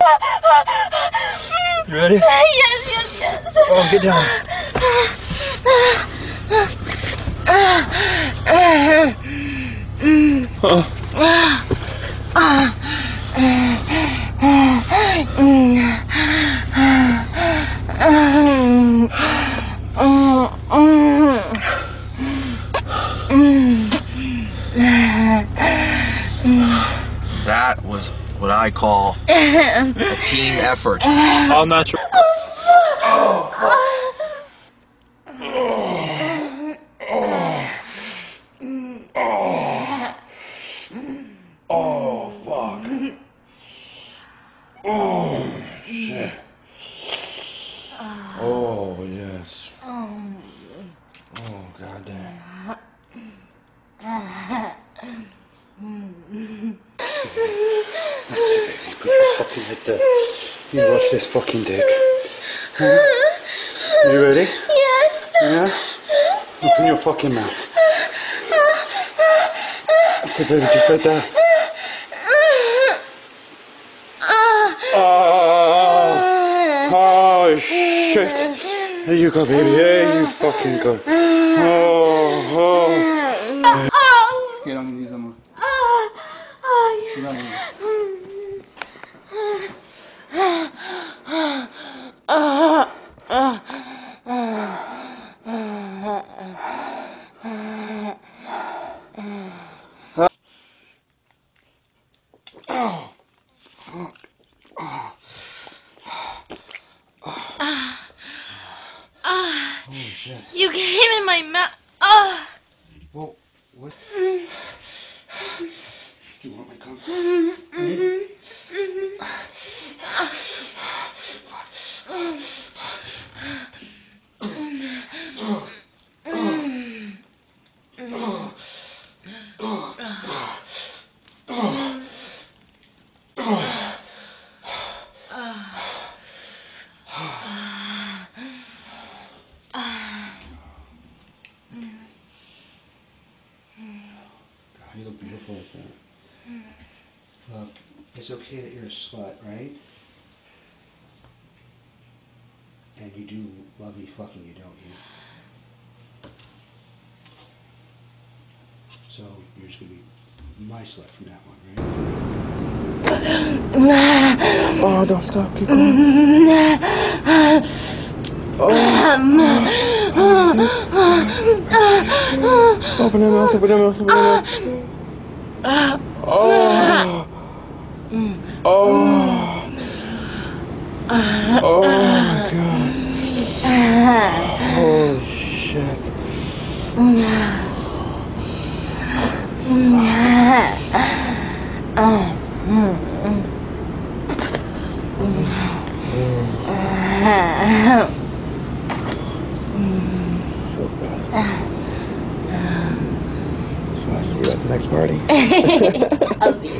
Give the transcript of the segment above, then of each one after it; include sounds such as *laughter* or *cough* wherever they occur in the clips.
You ready? Yes, yes, yes. Oh, get down. That was what I call a *laughs* team effort. I'm not sure. Oh, fuck. Oh, shit. Oh, yes. Oh, goddamn. That's it, baby. Put your fucking head there. You watch this fucking dick. Are You ready? Yes. Yeah? Open your fucking mouth. That's it, baby. Just like that. Oh, oh shit. There you go, baby. There you fucking go. Oh, oh. Oh. Get on your knees, Emma. Oh. Oh. Get on your knees. You came my mouth. You look beautiful with that. Hmm. Look, it's okay that you're a slut, right? And you do love me fucking you, don't you? So you're just gonna be my slut from that one, right? *coughs* Oh, don't stop. Keep going. *coughs* Oh. Open your mouth, open your mouth, open your mouth. Oh. Oh. Oh my god. Holy shit. So bad. So I'll see you at the next party. *laughs* I'll see you.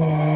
Oh.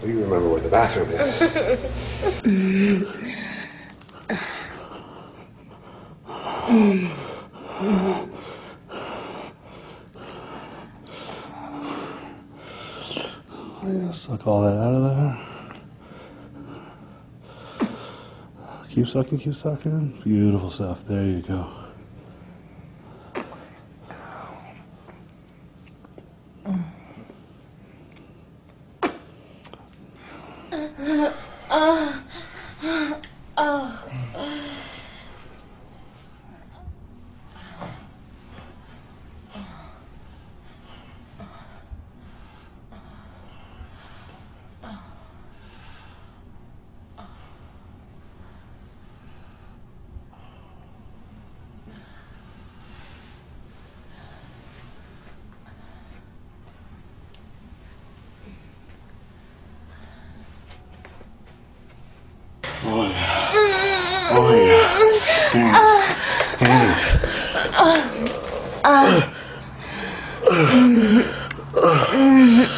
Well, you remember where the bathroom is. *laughs* Suck all that out of there. Keep sucking, keep sucking. Beautiful stuff. There you go. Oh yeah. Oh yeah. Thanks. Thanks. Oh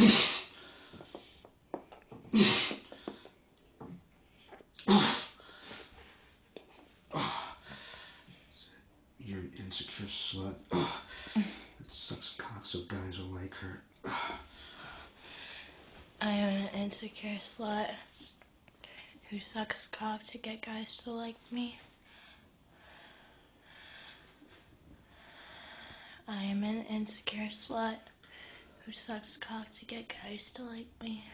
You're an insecure slut. That sucks cock so guys will like her. I am an insecure slut who sucks cock to get guys to like me. I am an insecure slut who sucks cock to get guys to like me.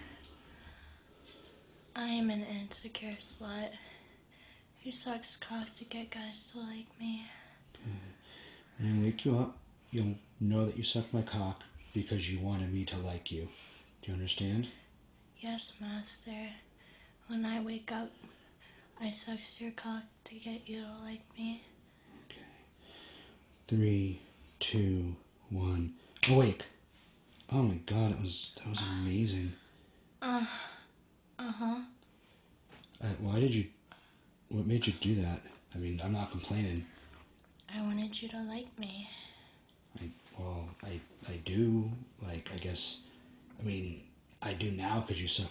I am an insecure slut who sucks cock to get guys to like me. Mm-hmm. When I wake you up, you'll know that you sucked my cock because you wanted me to like you. Do you understand? Yes, master. When I wake up, I suck your cock to get you to like me. Okay. Three, two, one. Awake. Oh my god, it was that was amazing. Uh huh. Uh, why did you? What made you do that? I mean, I'm not complaining. I wanted you to like me. I, well, I I do like I guess. I mean, I do now because you suck